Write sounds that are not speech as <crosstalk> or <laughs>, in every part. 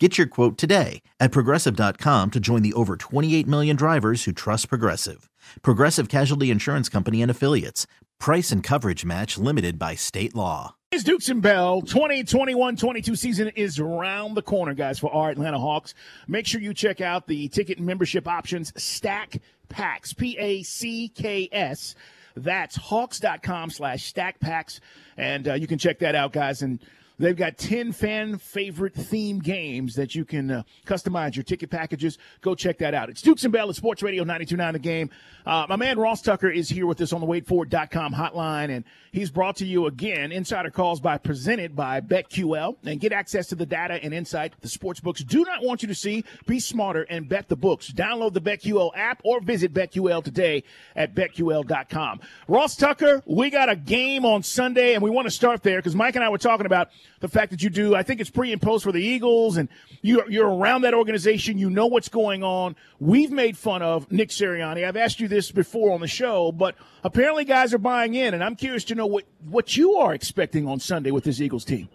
Get your quote today at progressive.com to join the over 28 million drivers who trust Progressive. Progressive Casualty Insurance Company and Affiliates. Price and coverage match limited by state law. It's Dukes and Bell. 2021-22 season is around the corner, guys, for our Atlanta Hawks. Make sure you check out the ticket membership options, Stack Packs, P-A-C-K-S. That's hawks.com slash stack packs. And uh, you can check that out, guys. And They've got 10 fan favorite theme games that you can uh, customize your ticket packages. Go check that out. It's Dukes and Bell at Sports Radio 92.9 The Game. Uh, my man Ross Tucker is here with us on the waitfor.com hotline, and he's brought to you again Insider Calls by presented by BetQL. And get access to the data and insight the sports books do not want you to see. Be smarter and bet the books. Download the BetQL app or visit BetQL today at BetQL.com. Ross Tucker, we got a game on Sunday, and we want to start there because Mike and I were talking about – the fact that you do, I think it's pre and post for the Eagles, and you're, you're around that organization. You know what's going on. We've made fun of Nick Sirianni. I've asked you this before on the show, but apparently guys are buying in, and I'm curious to know what, what you are expecting on Sunday with this Eagles team.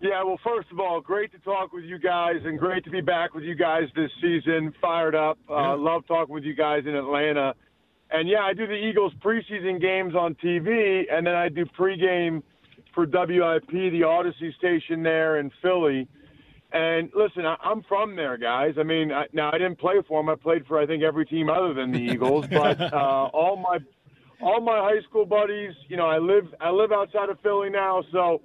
Yeah, well, first of all, great to talk with you guys, and great to be back with you guys this season. Fired up. Uh. Love talking with you guys in Atlanta. And yeah, I do the Eagles preseason games on TV, and then I do pregame – for WIP, the Audacy station there in Philly. And listen, I, I'm from there, guys. I mean, I, now I didn't play for them. I played for I think every team other than the <laughs> Eagles. but uh, all my all my high school buddies, you know, I live I live outside of Philly now, so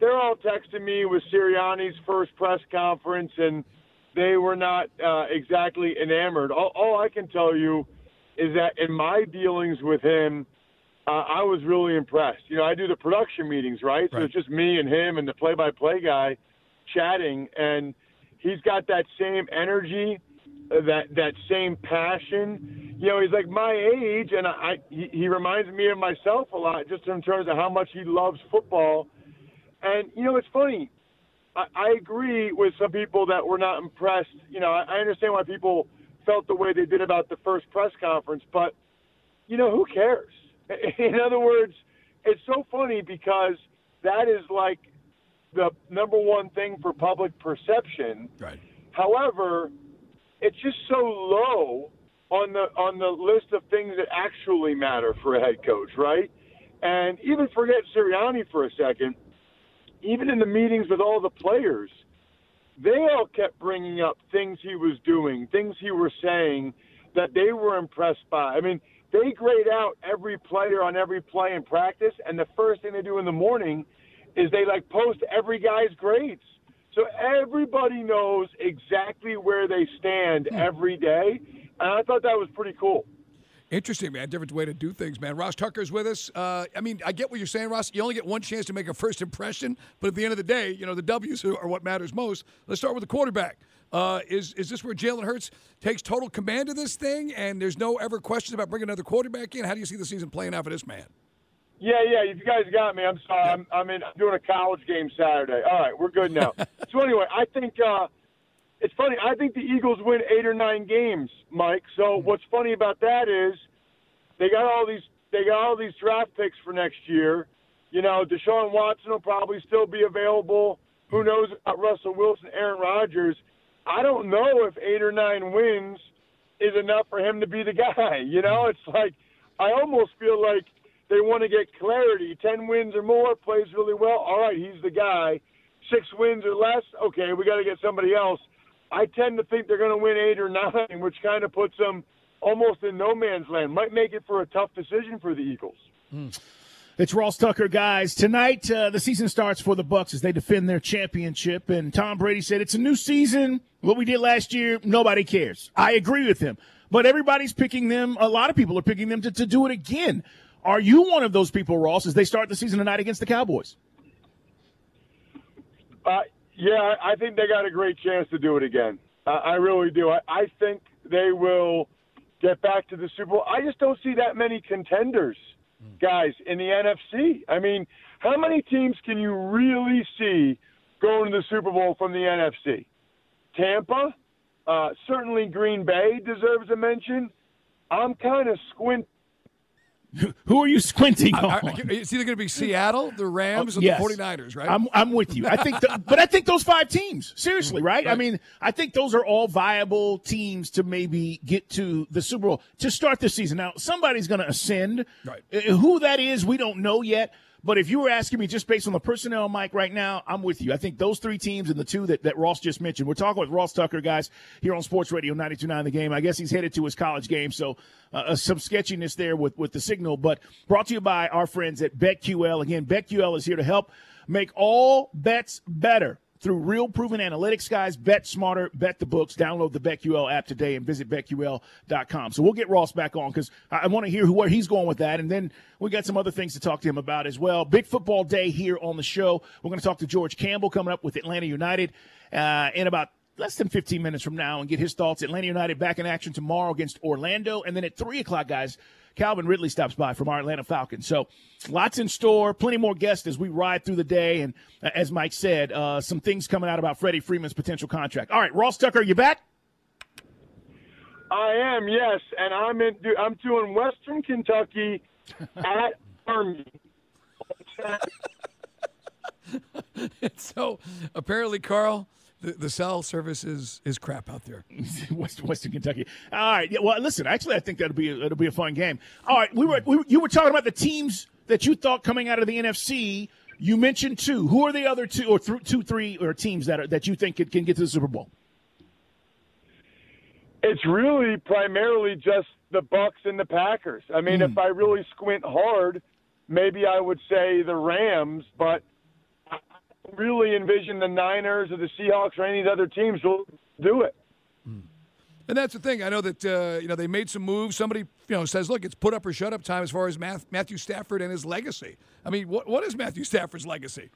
they're all texting me with Sirianni's first press conference, and they were not uh, exactly enamored. All, all I can tell you is that in my dealings with him, uh, I was really impressed. You know, I do the production meetings, right? So it's just me and him and the play-by-play guy chatting, and he's got that same energy, uh, that that same passion. You know, he's like my age, and I he, he reminds me of myself a lot, just in terms of how much he loves football. And you know, it's funny. I, I agree with some people that were not impressed. You know, I, I understand why people felt the way they did about the first press conference, but you know, who cares? <laughs> In other words, it's so funny because that is like the number one thing for public perception. Right. However, it's just so low on the on the list of things that actually matter for a head coach, right? And even forget Sirianni for a second. Even in the meetings with all the players, they all kept bringing up things he was doing, things he was saying that they were impressed by. I mean, they grade out every player on every play in practice, and the first thing they do in the morning is they like post every guy's grades. So everybody knows exactly where they stand hmm. every day, and I thought that was pretty cool. Interesting, man. Different way to do things, man. Ross Tucker's with us. Uh, I mean, I get what you're saying, Ross. You only get one chance to make a first impression, but at the end of the day, you know, the W's are what matters most. Let's start with the quarterback. Uh, is is this where Jalen Hurts takes total command of this thing, and there's no ever questions about bringing another quarterback in? How do you see the season playing out for this man? Yeah, yeah. If You guys got me. I'm sorry. I'm, I'm in I'm doing a college game Saturday. All right, we're good now. <laughs> so anyway, I think uh, it's funny. I think the Eagles win eight or nine games, Mike. So what's funny about that is they got all these they got all these draft picks for next year. You know, Deshaun Watson will probably still be available. Who knows about Russell Wilson, Aaron Rodgers? I don't know if eight or nine wins is enough for him to be the guy. You know, it's like I almost feel like they want to get clarity. Ten wins or more, plays really well. All right, he's the guy. Six wins or less, okay, we got to get somebody else. I tend to think they're going to win eight or nine, which kind of puts them almost in no man's land. Might make it for a tough decision for the Eagles. Mm. It's Ross Tucker, guys. Tonight, uh, the season starts for the Bucs as they defend their championship. And Tom Brady said, "It's a new season. What we did last year, nobody cares." I agree with him, but everybody's picking them. A lot of people are picking them to, to do it again. Are you one of those people, Ross, as they start the season tonight against the Cowboys? Uh, yeah, I think they got a great chance to do it again. I really do. I, I think they will get back to the Super Bowl. I just don't see that many contenders guys in the NFC. I mean, how many teams can you really see going to the Super Bowl from the NFC? Tampa, uh, certainly Green Bay deserves a mention. I'm kind of squint. Who are you squinting on? I, it's either going to be Seattle, the Rams, or yes. the 49ers, right? I'm, I'm with you. I think, the, <laughs> but I think those five teams, seriously, right? right? I mean, I think those are all viable teams to maybe get to the Super Bowl to start the season. Now, somebody's going to ascend. Right. Uh, who that is, we don't know yet. But if you were asking me just based on the personnel, Mike, right now, I'm with you. I think those three teams and the two that, that Ross just mentioned. We're talking with Ross Tucker, guys, here on Sports Radio 92.9 The Game. I guess he's headed to his college game, so uh, uh, some sketchiness there with, with the signal. But brought to you by our friends at BetQL. Again, BetQL is here to help make all bets better through real proven analytics, guys. Bet smarter, bet the books. Download the BetQL app today and visit BetQL.com. So we'll get Ross back on because I, want to hear where he's going with that. And then we got some other things to talk to him about as well. Big football day here on the show. We're going to talk to George Campbell coming up with Atlanta United uh, in about less than 15 minutes from now and get his thoughts. Atlanta United back in action tomorrow against Orlando. And then at 3 o'clock, guys, Calvin Ridley stops by from our Atlanta Falcons. So lots in store, plenty more guests as we ride through the day. And uh, as Mike said, uh, some things coming out about Freddie Freeman's potential contract. All right, Ross Tucker, you back? I am, yes, and I'm in. I'm doing Western Kentucky <laughs> at Army. <laughs> so apparently, Carl, the, the cell service is, is crap out there. <laughs> West, Western Kentucky. All right. Yeah, well, listen. Actually, I think that'll be a, it'll be a fun game. All right. We were, we were you were talking about the teams that you thought coming out of the NFC. You mentioned two. Who are the other two or th- two, three or teams that are that you think can, can get to the Super Bowl? It's really primarily just the Bucs and the Packers. I mean, mm. if I really squint hard, maybe I would say the Rams, but I really envision the Niners or the Seahawks or any of the other teams will do it. Mm. And that's the thing. I know that uh, you know they made some moves. Somebody you know says, "Look, it's put up or shut up time as far as Matthew Stafford and his legacy." I mean, what what is Matthew Stafford's legacy?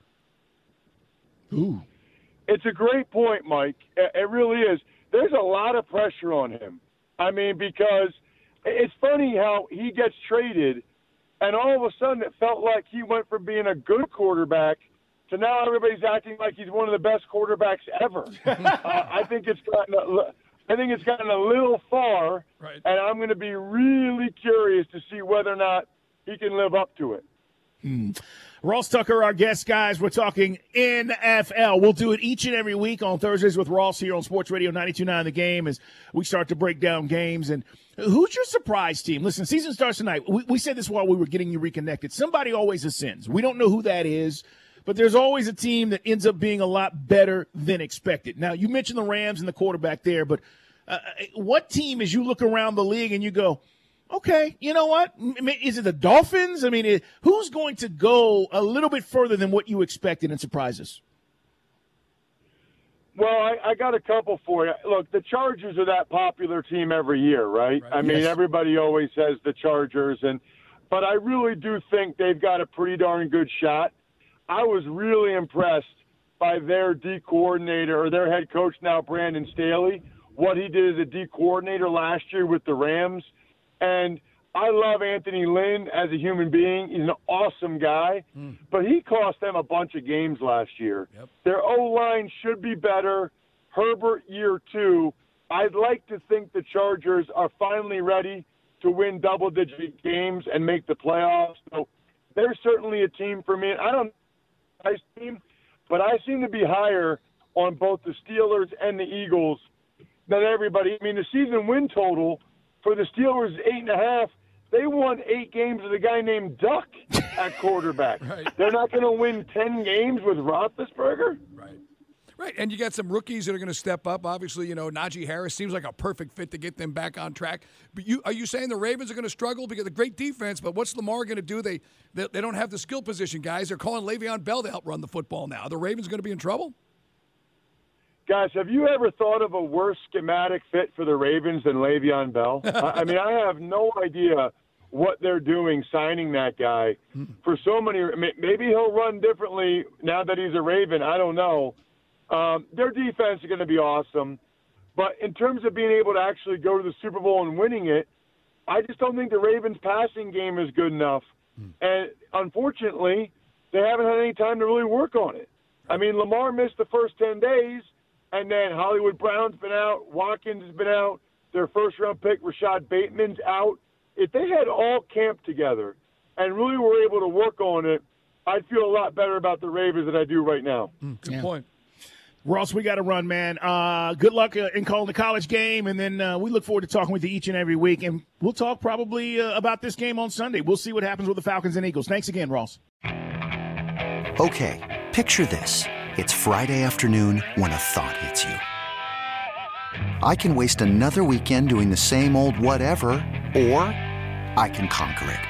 Ooh, it's a great point, Mike. It really is. There's a lot of pressure on him. I mean, because it's funny how he gets traded, and all of a sudden it felt like he went from being a good quarterback to now everybody's acting like he's one of the best quarterbacks ever. <laughs> uh, I think it's gotten. A, I think it's gotten a little far, right. and I'm going to be really curious to see whether or not he can live up to it. Hmm. Ross Tucker, our guest, guys. We're talking NFL. We'll do it each and every week on Thursdays with Ross here on Sports Radio 92.9 The Game as we start to break down games. And who's your surprise team? Listen, season starts tonight. We, we said this while we were getting you reconnected. Somebody always ascends. We don't know who that is, but there's always a team that ends up being a lot better than expected. Now, you mentioned the Rams and the quarterback there, but uh, what team, as you look around the league and you go, okay, you know what? Is it the Dolphins? I mean, who's going to go a little bit further than what you expected and surprise us? Well, I, I got a couple for you. Look, the Chargers are that popular team every year, right? right. I mean, yes. everybody always says the Chargers, and but I really do think they've got a pretty darn good shot. I was really impressed by their D coordinator or their head coach now, Brandon Staley, what he did as a D coordinator last year with the Rams – and I love Anthony Lynn as a human being. He's an awesome guy, mm. but he cost them a bunch of games last year. Yep. Their O line should be better. Herbert year two. I'd like to think the Chargers are finally ready to win double digit games and make the playoffs. So they're certainly a team for me. I don't nice team, but I seem to be higher on both the Steelers and the Eagles than everybody. I mean, the season win total for the Steelers is eight and a half. They won eight games with a guy named Duck at quarterback. <laughs> Right. They're not going to win ten games with Roethlisberger. Right. Right, and you got some rookies that are going to step up. Obviously, you know Najee Harris seems like a perfect fit to get them back on track. But you are you saying the Ravens are going to struggle because of great defense? But what's Lamar going to do? They, they they don't have the skill position guys. They're calling Le'Veon Bell to help run the football now. Are the Ravens going to be in trouble? Guys, have you ever thought of a worse schematic fit for the Ravens than Le'Veon Bell? <laughs> I I mean, I have no idea what they're doing signing that guy hmm. for so many. Maybe he'll run differently now that he's a Raven. I don't know. Um, their defense is going to be awesome, but in terms of being able to actually go to the Super Bowl and winning it, I just don't think the Ravens' passing game is good enough. And unfortunately, they haven't had any time to really work on it. I mean, Lamar missed the first 10 days, and then Hollywood Brown's been out, Watkins has been out, their first round pick, Rashod Bateman's out. If they had all camped together and really were able to work on it, I'd feel a lot better about the Ravens than I do right now. Good Yeah. point. Ross, we got to run, man. Uh, good luck uh, in calling the college game, and then uh, we look forward to talking with you each and every week. And we'll talk probably uh, about this game on Sunday. We'll see what happens with the Falcons and Eagles. Thanks again, Ross. Okay, picture this. It's Friday afternoon when a thought hits you. I can waste another weekend doing the same old whatever, or I can conquer it.